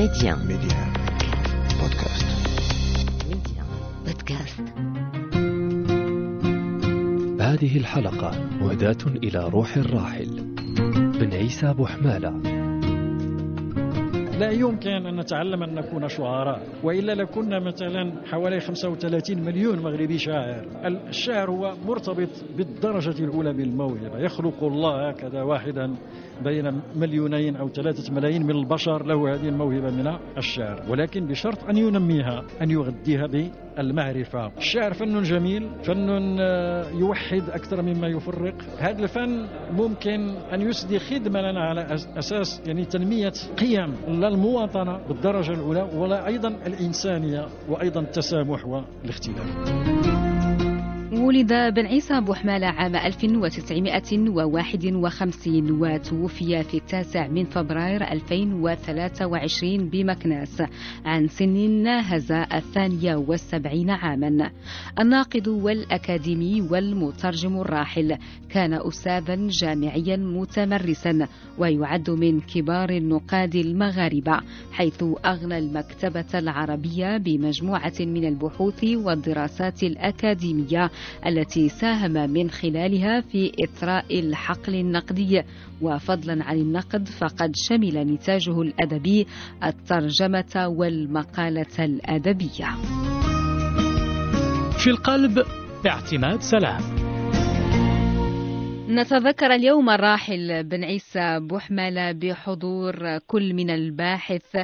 Médi1 Médi1 بودكاست Médi1 بودكاست هذه الحلقة مهداة إلى روح الراحل. بن عيسى بوحمالة. لا يمكن أن نتعلم أن نكون شعراء وإلا لكنا مثلا حوالي 35 مليون مغربي شاعر. الشعر هو مرتبط بالدرجة الأولى بالموهبة يخلق الله هكذا واحدا بين مليونين أو ثلاثة ملايين من البشر له هذه الموهبة من الشعر. ولكن بشرط أن ينميها أن يغذيها بالمعرفة الشعر فن جميل فن آه، يوحد أكثر مما يفرق. هذا الفن ممكن أن يسدي خدمة لنا على أس- أساس يعني تنمية قيم لا المواطنة بالدرجة الأولى ولا أيضا الإنسانية وأيضا التسامح والاختلاف. ولد بن عيسى بوحمالة عام 1951 وتوفي في التاسع من فبراير 2023 بمكناس عن سن ناهز الثانية والسبعين عاما. الناقد والأكاديمي والمترجم الراحل كان أستاذا جامعيا متمرسا ويعد من كبار النقاد المغاربة حيث أغنى المكتبة العربية بمجموعة من البحوث والدراسات الأكاديمية التي ساهم من خلالها في إثراء الحقل النقدي. وفضلا عن النقد فقد شمل نتاجه الأدبي الترجمة والمقالة الأدبية. في القلب اعتماد سلام. نتذكر اليوم الراحل بن عيسى بوحمالة بحضور كل من الباحث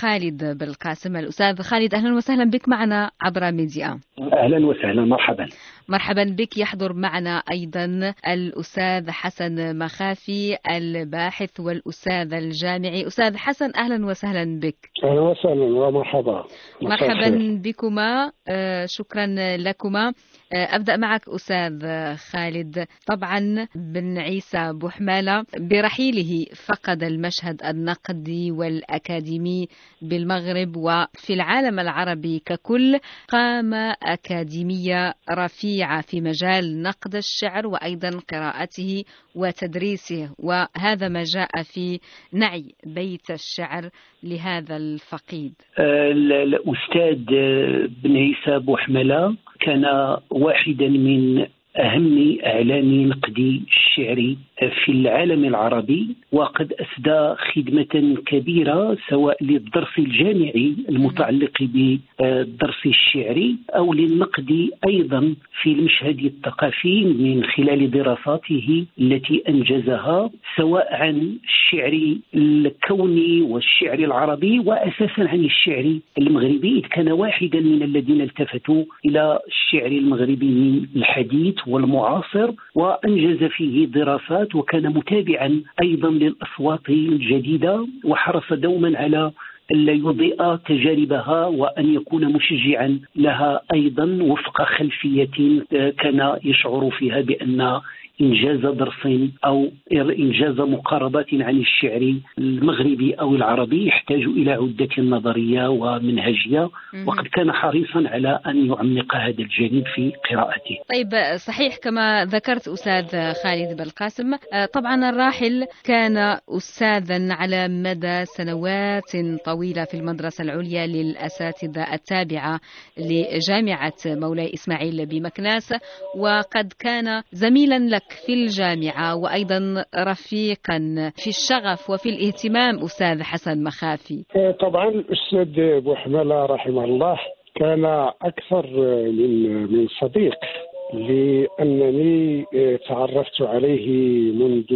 خالد بالقاسم الأستاذ. خالد أهلا وسهلا بك معنا عبر ميديا. أهلا وسهلا مرحبا. مرحبا بك. يحضر معنا أيضا الأستاذ حسن مخافي الباحث والأستاذ الجامعي أستاذ حسن أهلا وسهلا بك. أهلا وسهلا ومرحبا. مرحبا بكما آه، شكرا لكما. آه، أبدأ معك أستاذ خالد. طبعا بن عيسى بوحمالة برحيله فقد المشهد النقدي والأكاديمي بالمغرب وفي العالم العربي ككل. قامة أكاديمية رفيعة في مجال نقد الشعر وأيضا قراءته وتدريسه وهذا ما جاء في نعي بيت الشعر لهذا الفقيد. آه، ال- الأستاذ آه، بن عيسى بوحمله كان واحدا من أهم اعلام نقدي الشعري في العالم العربي وقد أسدى خدمة كبيرة سواء للدرس الجامعي المتعلق بالدرس الشعري أو للنقد أيضا في المشهد الثقافي من خلال دراساته التي أنجزها سواء عن الشعر الكوني والشعر العربي واساسا عن الشعر المغربي إذ كان واحدا من الذين التفتوا إلى الشعر المغربي الحديث والمعاصر وأنجز فيه دراسات وكان متابعا أيضا للأصوات الجديدة وحرص دوما على ألا يضيء تجاربها وأن يكون مشجعا لها أيضا وفق خلفية آه، كان يشعر فيها بأن إنجاز درس أو إنجاز مقاربات عن الشعر المغربي أو العربي يحتاج إلى عدة نظرية ومنهجية وقد كان حريصا على أن يعمق هذا الجانب في قراءته. طيب صحيح كما ذكرت أستاذ خالد بالقاسم طبعا الراحل كان أستاذا على مدى سنوات طويلة في المدرسة العليا للأساتذة التابعة لجامعة مولاي إسماعيل بمكناس وقد كان زميلا لك في الجامعة وأيضا رفيقا في الشغف وفي الاهتمام أستاذ حسن مخافي. آه، طبعا الأستاذ بوحمله رحمه الله كان أكثر من من صديق. لأنني آه، تعرفت عليه منذ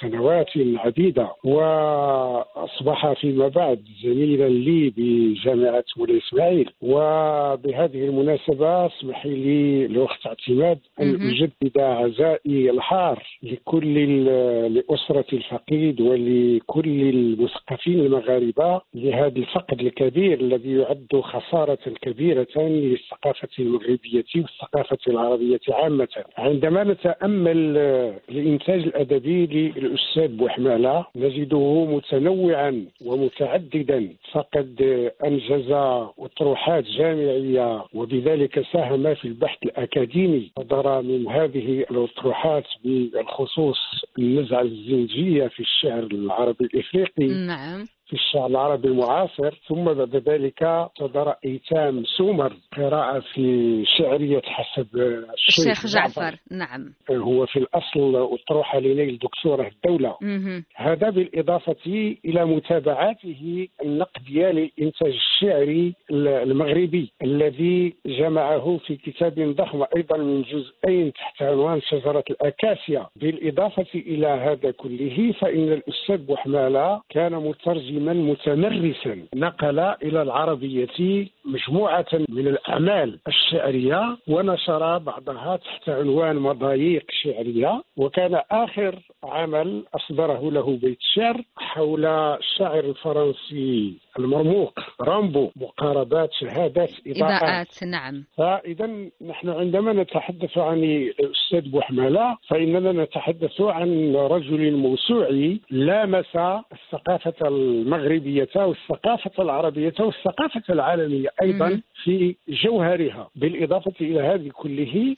سنوات عديدة وأصبح فيما بعد زميلا لي بجامعة مولاي إسماعيل وبهذه المناسبة اسمح لي الاخت اعتماد أن مهم. أجدد عزائي الحار لكل ال- لأسرة الفقيد ولكل المثقفين المغاربة لهذا الفقد الكبير الذي يعد خسارة كبيرة للثقافة المغربية والثقافة العربيه عامة. عندما نتأمل آه، الإنتاج الأدبي للأستاذ بوحمالة نجده متنوعا ومتعددا فقد آه، أنجز أطروحات جامعية وبذلك ساهم في البحث الأكاديمي. صدر من هذه الأطروحات بالخصوص النزعة الزنجية في الشعر العربي الإفريقي. نعم. في الشعر العربي المعاصر ثم بعد ذلك صدر إيتام سومر قراءة في شعرية حسب الشيخ جعفر. نعم. هو في الأصل اطروحه لنيل دكتورة الدولة. مهم. هذا بالإضافة إلى متابعاته النقدية للإنتاج الشعري المغربي الذي جمعه في كتاب ضخم أيضا من جزئين تحت عنوان شجرة الأكاسيا. بالإضافة إلى هذا كله فإن الأستاذ بوحمالة كان مترجما متمرسا. نقل إلى العربية مجموعة من الأعمال الشعرية ونشر بعضها تحت عنوان مضايق شعرية وكان آخر عمل أصدره له بيت شعر حول الشاعر الفرنسي المرموق رامبو مقاربات شهادات إضاءات إضاءات نعم. فإذا نحن عندما نتحدث عن الأستاذ بوحمالة فإننا نتحدث عن رجل موسوعي لامس الثقافة المغربية والثقافة العربية والثقافة العالمية. أيضا مم. في جوهرها بالإضافة إلى هذه كله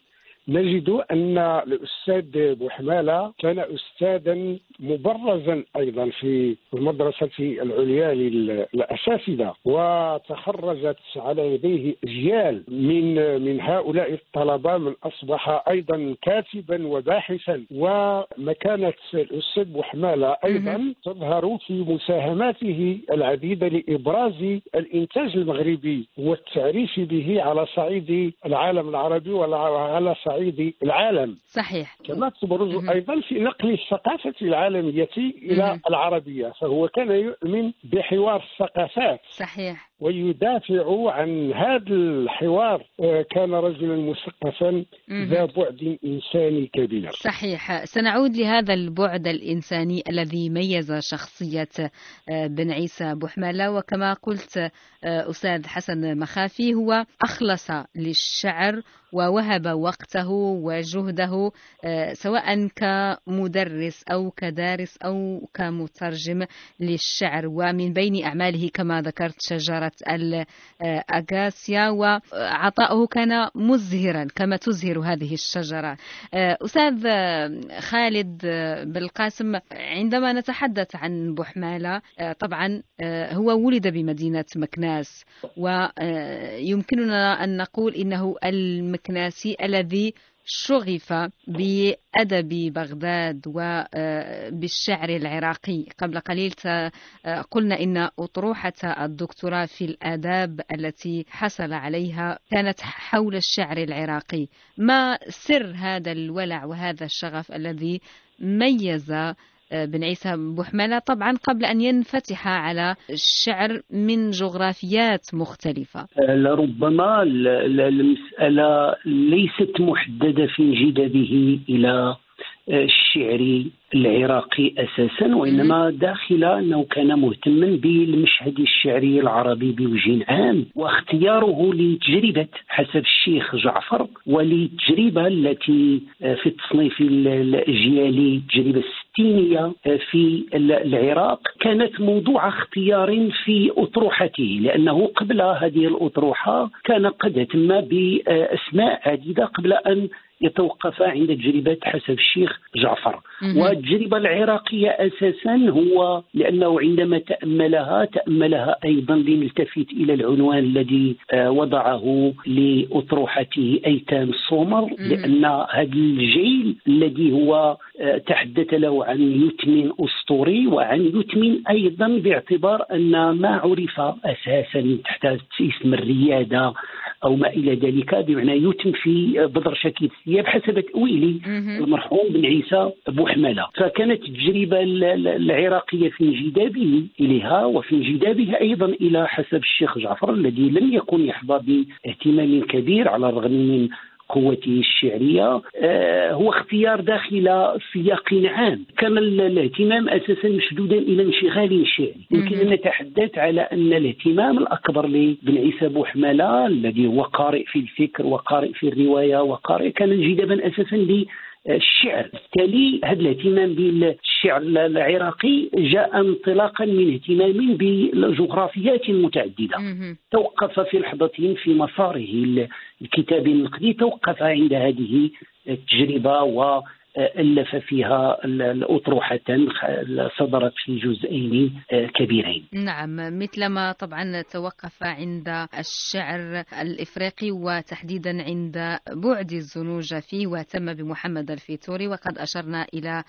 نجد أن الأستاذ بوحمالة كان أستاذا مبرزا أيضا في المدرسة العليا للأساتذة وتخرجت على يديه أجيال من من هؤلاء الطلبة من أصبح أيضا كاتبا وباحثا. ومكانة الأستاذ بوحمالة أيضا تظهر في مساهماته العديدة لإبراز الإنتاج المغربي والتعريف به على صعيد العالم العربي وعلى صعيد العالم صحيح كما تبرز. أيضا في نقل الثقافة العالمية إلى مهم. العربية فهو كان يؤمن بحوار الثقافات صحيح ويدافع عن هذا الحوار. كان رجلا مثقفا. ذا بعد انساني كبير. صحيح. سنعود لهذا البعد الإنساني الذي ميز شخصية آه، بن عيسى بوحمالة. وكما قلت آه، أستاذ حسن مخافي هو أخلص للشعر ووهب وقته وجهده آه، سواء كمدرس أو كدارس أو كمترجم للشعر. ومن بين أعماله كما ذكرت شجرة الأغاسيا وعطاؤه كان مزهرا كما تزهر هذه الشجرة. آه، أستاذ آه، خالد آه، بالقاسم عندما نتحدث عن بوحمالة آه، طبعا هو ولد بمدينة مكناس ويمكننا أن نقول إنه المكناسي الذي شغف بأدب بغداد وبالشعر العراقي. قبل قليل ت- قلنا إن أطروحة الدكتوراه في الآداب التي حصل عليها كانت حول الشعر العراقي. ما سر هذا الولع وهذا الشغف الذي ميز بن عيسى بوحملة طبعا قبل أن ينفتح على الشعر من جغرافيات مختلفة. لربما ال- ال- المسألة ليست محددة في انجذابه إلى الشعر العراقي أساسا وإنما داخل أنه كان مهتما بالمشهد الشعري العربي بوجه عام واختياره لتجربة حسب الشيخ جعفر وللتجربة التي في التصنيف الأجيالي التجربة الستينية في العراق. كانت موضوع اختيار في أطروحته لأنه قبل هذه الأطروحة كان قد اهتم بأسماء عديدة قبل أن يتوقف عند تجربة حسب الشيخ جعفر. مهم. والتجربة العراقية أساسا هو لأنه عندما تأملها تأملها أيضا لنلتفت إلى العنوان الذي آه، وضعه لأطروحته أيتام الصومر لأن هذا الجيل الذي هو آه، تحدث له عن يتم أسطوري وعن يتم أيضا باعتبار أن ما عرف أساسا تحت اسم الريادة أو ما إلى ذلك بمعنى يتم في بدر شكيل الثياب حسب تأويل مهم. المرحوم بن عيسى فكانت التجربة ال- ال- العراقية في انجذابه إليها وفي انجذابه أيضا إلى حسب الشيخ جعفر الذي لم يكن يحظى باهتمام كبير على الرغم من قوته الشعرية. آه، هو اختيار داخل سياق عام. كان ال- الاهتمام أساسا مشدودا إلى انشغال شعري. يمكن أن نتحدث على أن الاهتمام الأكبر لبن عيسى بوحملة الذي هو قارئ في الفكر وقارئ في الرواية وقارئ كان انجذابا أساسا الشعر بالتالي هذا الاهتمام بالشعر العراقي جاء انطلاقا من اهتمام بالجغرافيات متعددة مهم. توقف في لحظة في مساره الكتابي النقدي توقف عند هذه التجربة ألف فيها الأطروحة صدرت في جزئين كبيرين. نعم مثلما طبعا توقف عند الشعر الإفريقي وتحديدا عند بعد الزنوج فيه واهتم بمحمد الفيتوري وقد أشرنا إلى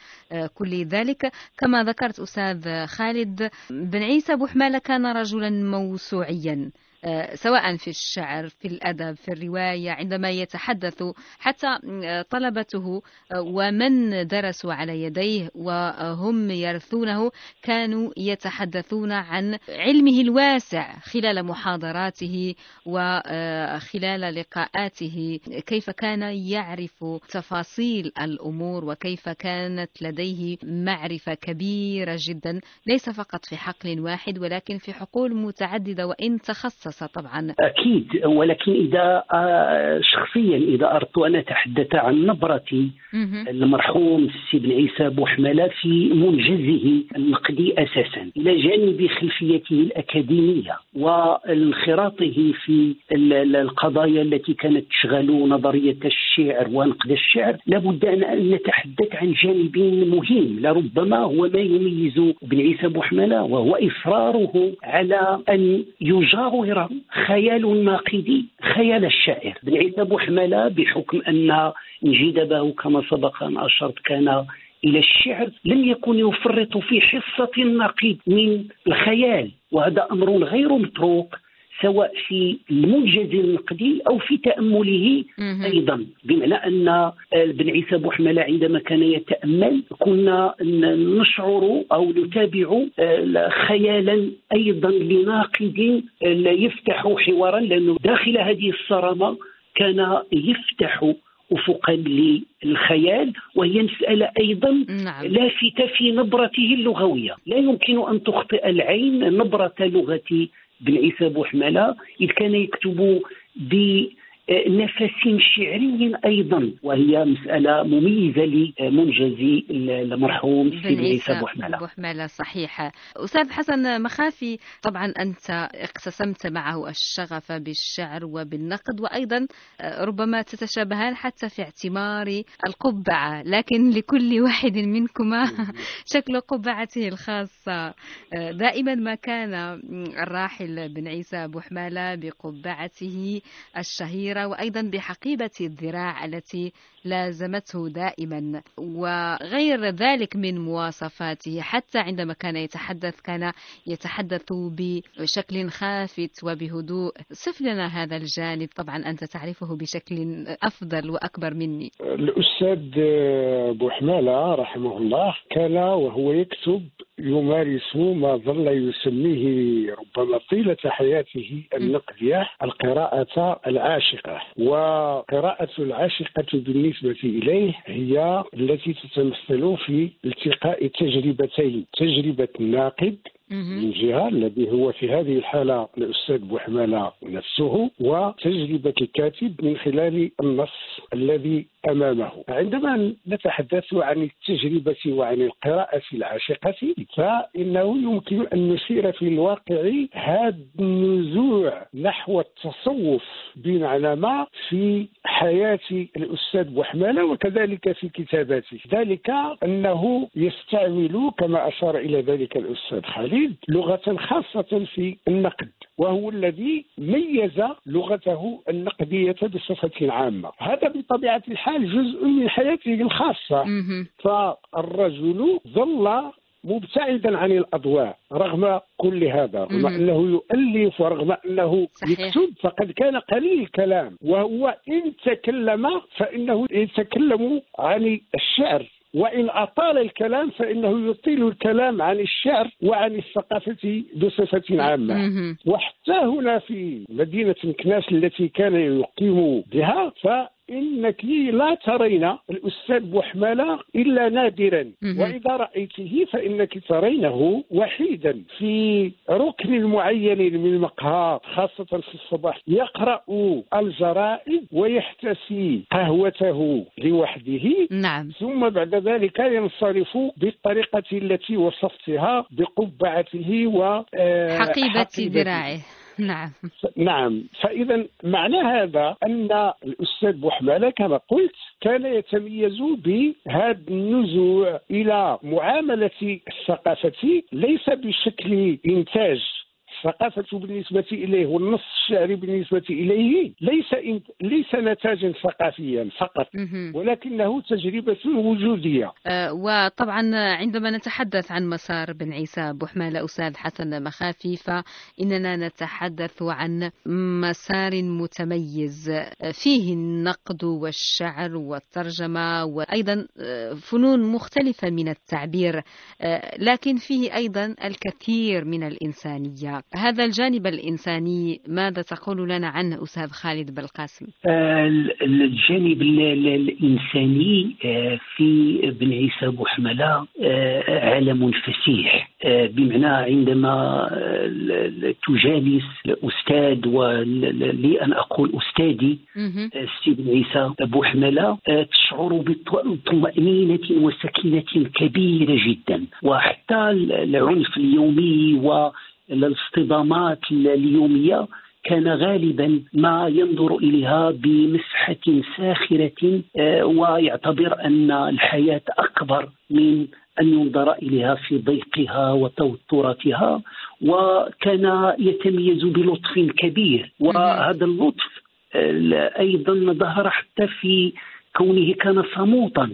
كل ذلك. كما ذكرت أستاذ خالد بن عيسى بوحمالة كان رجلا موسوعيا. آه، سواء في الشعر في الأدب في الرواية عندما يتحدث حتى آه، طلبته آه، ومن درسوا على يديه وهم يرثونه كانوا يتحدثون عن علمه الواسع خلال محاضراته وخلال لقاءاته. كيف كان يعرف تفاصيل الأمور وكيف كانت لديه معرفة كبيرة جدا ليس فقط في حقل واحد ولكن في حقول متعددة وإن تخصص مخصصة طبعا. أكيد ولكن إذا آه، شخصيا إذا أردت أن أتحدث عن نبرتي المرحوم السي بن عيسى بوحملة في منجزه النقدي أساسا إلى جانب خلفيته الأكاديمية وانخراطه في القضايا التي كانت تشغل نظرية الشعر ونقد الشعر لابد أن نتحدث عن جانب مهم لربما هو ما يميز بن عيسى بوحملة وهو إصراره على أن يجاور خيال الناقد خيال الشاعر. بن عيسى بوحملة بحكم أن انجذبه كما سبق أن أشرت كان إلى الشعر لم يكن يفرط في حصة الناقد من الخيال وهذا أمر غير متروك. سواء في المنجز النقدي أو في تأمله أيضا. بمعنى أن ابن عيسى بوحمله عندما كان يتأمل كنا نشعر أو نتابع آه، خيالا أيضا لناقد يفتح حوارا لأنه داخل هذه الصرامة كان يفتح افقا للخيال وهي مسألة أيضا نعم. لافتة في نبرته اللغوية. لا يمكن أن تخطئ العين نبرة لغه بن عيسى بوحملة إذ كان يكتب بنفس شعري أيضا وهي مسألة مميزة لمنجزي المرحوم بن عيسى بوحملة بوحملة صحيح. أستاذ حسن مخافي طبعا أنت اقتسمت معه الشغف بالشعر وبالنقد وأيضا ربما تتشابهان حتى في اعتمار القبعة لكن لكل واحد منكما شكل قبعته الخاصة. دائما ما كان الراحل بن عيسى بوحمالة بقبعته وأيضا بحقيبة الذراع التي لازمته دائما. وغير ذلك من مواصفاته حتى عندما كان يتحدث كان يتحدث بشكل خافت وبهدوء. صف لنا هذا الجانب. طبعا أنت تعرفه بشكل أفضل وأكبر مني. الأستاذ بوحمالة رحمه الله كان وهو يكتب يمارس ما ظل يسميه ربما طيلة حياته النقدية القراءة العاشقة. وقراءة العاشقة بالنسبة إليه هي التي تتمثل في التقاء تجربتين تجربة الناقد من جهة الذي هو في هذه الحالة الأستاذ بوحمالة نفسه وتجربة الكاتب من خلال النص الذي أمامه. عندما نتحدث عن التجربة وعن القراءة العاشقة فإنه يمكن أن نشير في الواقع هذا النزوع نحو التصوف بمعنى ما في حياة الأستاذ بوحمالة وكذلك في كتاباته. ذلك أنه يستعمل كما أشار إلى ذلك الأستاذ خالد لغة خاصة في النقد وهو الذي ميز لغته النقدية بصفة عامة. هذا بطبيعة الحال جزء من حياته الخاصة. فالرجل ظل مبتعدا عن الأضواء رغم كل هذا رغم أنه يؤلف ورغم أنه صحيح. يكتب فقد كان قليل الكلام. وهو إن تكلم فإنه يتكلم عن الشعر. وإن أطال الكلام فإنه يطيل الكلام عن الشعر وعن الثقافة بصفة عامة. وحتى هنا في مدينة مكناس التي كان يقيم بها ف إنك لا ترين الأستاذ بوحمله إلا نادرا. وإذا رأيته فإنك ترينه وحيدا. في ركن معين من المقهى خاصة في الصباح يقرأ الجرائد ويحتسي قهوته لوحده. نعم. ثم بعد ذلك ينصرف بالطريقة التي وصفتها بقبعته و آه، حقيبة ذراعه. نعم. نعم. فإذا معنى هذا أن الأستاذ بوحمالة كما قلت كان يتميز بهذا النزوع إلى معاملة الثقافة ليس بشكل إنتاج. الثقافة بالنسبة إليه والنص الشعري بالنسبة إليه ليس ليس نتاجا ثقافيا فقط ولكنه تجربة وجودية. أه وطبعا عندما نتحدث عن مسار بن عيسى بوحمالة أستاذ حسن مخافي فإننا نتحدث عن مسار متميز. فيه النقد والشعر والترجمة وأيضا أه، فنون مختلفة من التعبير أه، لكن فيه أيضا الكثير من الإنسانية. هذا الجانب الإنساني ماذا تقول لنا عنه أستاذ خالد بالقاسم؟ آه، الجانب الإنساني آه، في ابن عيسى بوحملة آه، عالم فسيح. بمعنى عندما تجالس الأستاذ ولي أن أقول أستاذي سي بن عيسى بوحملة تشعر بطمأنينة وسكينة كبيرة جدا. وحتى العنف اليومي و الاصطدامات اليومية كان غالبا ما ينظر إليها بمسحة ساخرة آه، ويعتبر أن الحياة أكبر من أن ينظر إليها في ضيقها وتوتراتها. وكان يتميز بلطف كبير وهذا اللطف آه، أيضا ظهر حتى في كونه كان صموتا.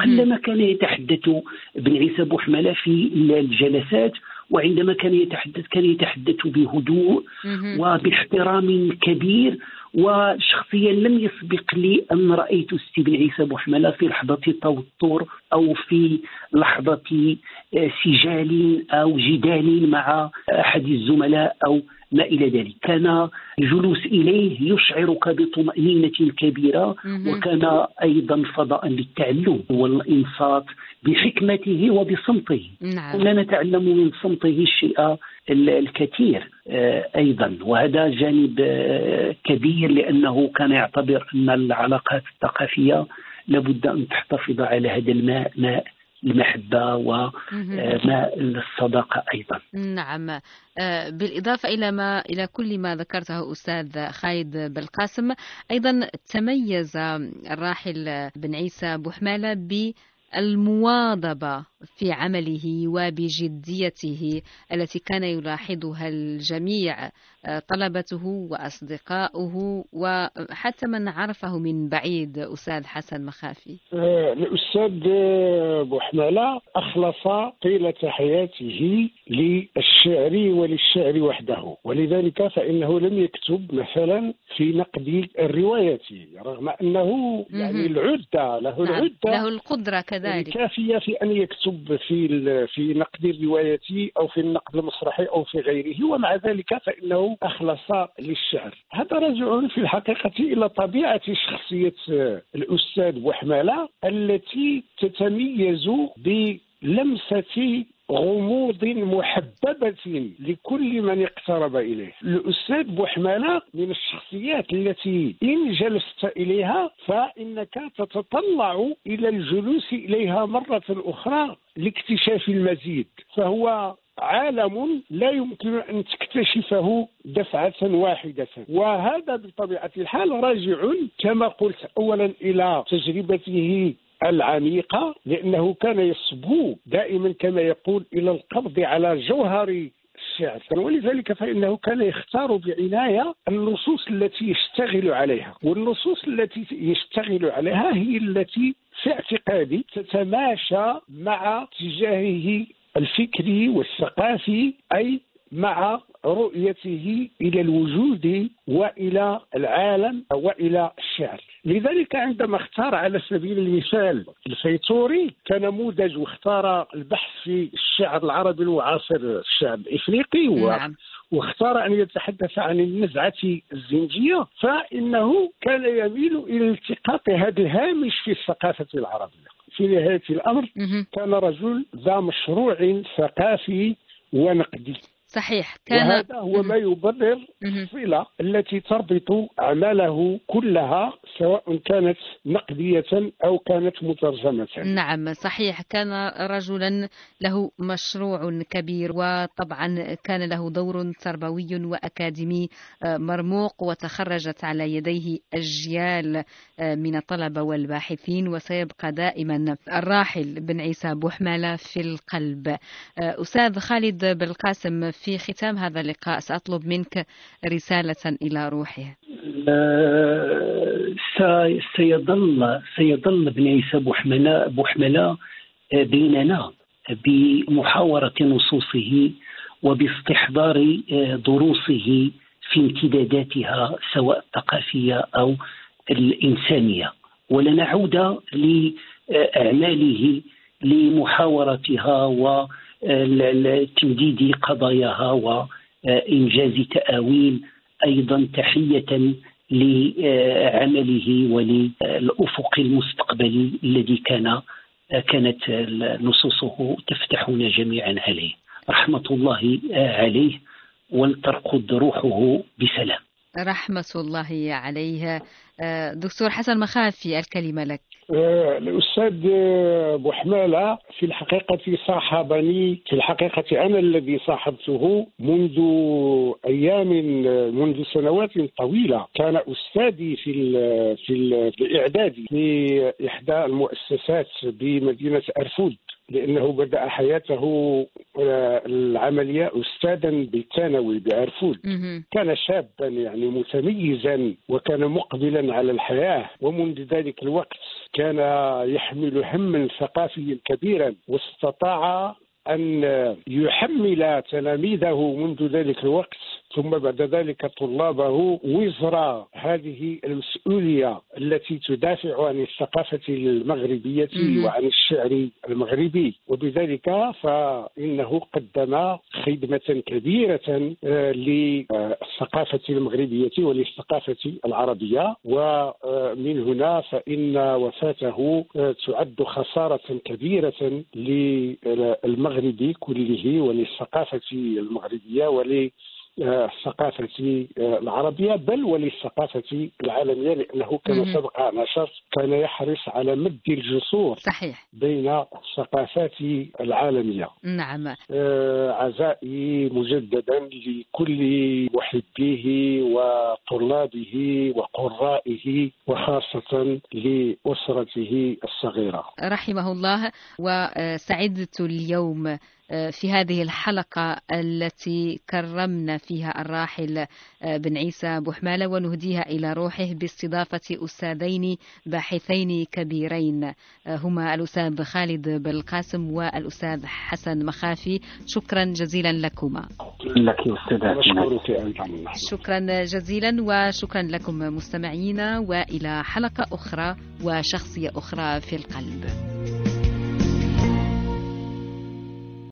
قلما كان يتحدث ابن عيسى بوحمله في الجلسات وعندما كان يتحدث كان يتحدث بهدوء وباحترام كبير وشخصيا لم يسبق لي أن رأيت ستيفن عيسى بوحمله في لحظة توتر أو في لحظة آه، سجال أو جدال مع أحد الزملاء أو ما إلى ذلك. كان الجلوس إليه يشعرك بطمأنينة كبيرة وكان أيضا فضاء للتعلم والإنصات بحكمته وبصمته. نعم. كنا نتعلم من صمته الشيء الكثير آه، أيضا. وهذا جانب آه، كبير لأنه كان يعتبر أن العلاقات الثقافية لابد أن تحتفظ على هذا الماء ماء المحبة وماء الصداقة أيضا. نعم. آه، بالإضافة إلى ما إلى كل ما ذكرته أستاذ خالد بالقاسم أيضا تميز الراحل بن عيسى بوحمالة ب المواظبة في عمله وبجديته التي كان يلاحظها الجميع آه، طلبته وأصدقاؤه وحتى من عرفه من بعيد أستاذ حسن مخافي. آه، الأستاذ بوحمالة أخلص طيلة حياته للشعر وللشعر وحده ولذلك فإنه لم يكتب مثلا في نقد الرواية رغم أنه يعني العدة له نعم، العدة له القدرة كذلك. كافية في أن يكتب. في في نقد الرواية أو في النقد المسرحي أو في غيره ومع ذلك فإنه أخلص للشعر. هذا راجع في الحقيقة إلى طبيعة شخصية الأستاذ بوحمالة التي تتميز بلمسة غموض محببة لكل من اقترب إليه. الأستاذ بوحمالة من الشخصيات التي إن جلست إليها فإنك تتطلع إلى الجلوس إليها مرة أخرى لاكتشاف المزيد. فهو عالم لا يمكن أن تكتشفه دفعة واحدة. وهذا بطبيعة الحال راجع كما قلت أولا إلى تجربته العميقة لأنه كان يصبو دائما كما يقول إلى القبض على جوهر الشعر. ولذلك فإنه كان يختار بعناية النصوص التي يشتغل عليها. والنصوص التي يشتغل عليها هي التي في اعتقادي تتماشى مع اتجاهه الفكري والثقافي أي مع رؤيته إلى الوجود وإلى العالم وإلى الشعر. لذلك عندما اختار على سبيل المثال الفيتوري كنموذج واختار البحث في الشعر العربي المعاصر الشعر الإفريقي نعم. واختار أن يتحدث عن النزعة الزنجية فإنه كان يميل إلى التقاط هذا الهامش في الثقافة العربية. في نهاية الأمر كان رجل ذا مشروع ثقافي ونقدي. صحيح. كان وهذا هو ما يبرر. الصلة التي تربط أعماله كلها سواء كانت نقدية أو كانت مترجمة. نعم صحيح. كان رجلا له مشروع كبير وطبعا كان له دور تربوي وأكاديمي آه، مرموق وتخرجت على يديه أجيال آه، من الطلبة والباحثين وسيبقى دائما الراحل بن عيسى بوحمالة في القلب. آه، أستاذ خالد بالقاسم في ختام هذا اللقاء. سأطلب منك رسالة إلى روحه. آه، سي- سيظل سيظل ابن عيسى بوحملة آه، بيننا بمحاورة نصوصه وباستحضار آه، دروسه في امتداداتها سواء الثقافية أو الإنسانية. ولن نعود لأعماله لمحاورتها وتمديد قضاياها وإنجاز تآويل أيضا تحية لعمله وللأفق المستقبلي الذي كان كانت نصوصه تفتحنا جميعا عليه. رحمة الله عليه ولترقد روحه بسلام. رحمة الله عليه آه، دكتور حسن مخافي الكلمة لك. آه، الأستاذ آه، بوحمالة في الحقيقة صاحبني في الحقيقة أنا الذي صاحبته منذ أيام منذ سنوات طويلة. كان أستاذي في ال في, ال في الإعداد في إحدى المؤسسات بمدينة أرفود. لأنه بدأ حياته آه، العملية أستاذا بالثانوي بأرفود مهم. كان شابا يعني متميزا وكان مقبلا على الحياة ومنذ ذلك الوقت كان يحمل هما ثقافيا كبيرا واستطاع أن يحمل تلاميذه منذ ذلك الوقت ثم بعد ذلك طلابه وزر هذه المسؤولية التي تدافع عن الثقافة المغربية. وعن الشعر المغربي وبذلك فإنه قدم خدمة كبيرة آه، للثقافة المغربية وللثقافة العربية ومن هنا فإن وفاته آه، تعد خسارة كبيرة للمغرب كله وللثقافة المغربية ول الثقافة العربية بل وللثقافة العالمية لأنه كما. سبق أن أشرت كان يحرص على مد الجسور صحيح. بين الثقافات العالمية. نعم. آه، عزائي مجددا لكل محبيه وطلابه وقرائه وخاصة لأسرته الصغيرة. رحمه الله. وسعدت اليوم في هذه الحلقة التي كرمنا فيها الراحل بن عيسى بوحمالة ونهديها إلى روحه باستضافة أستاذين باحثين كبيرين هما الأستاذ خالد بالقاسم والأستاذ حسن مخافي. شكرا جزيلا لكما. لك شكرا جزيلا وشكرا لكم مستمعينا وإلى حلقة أخرى وشخصية أخرى في القلب.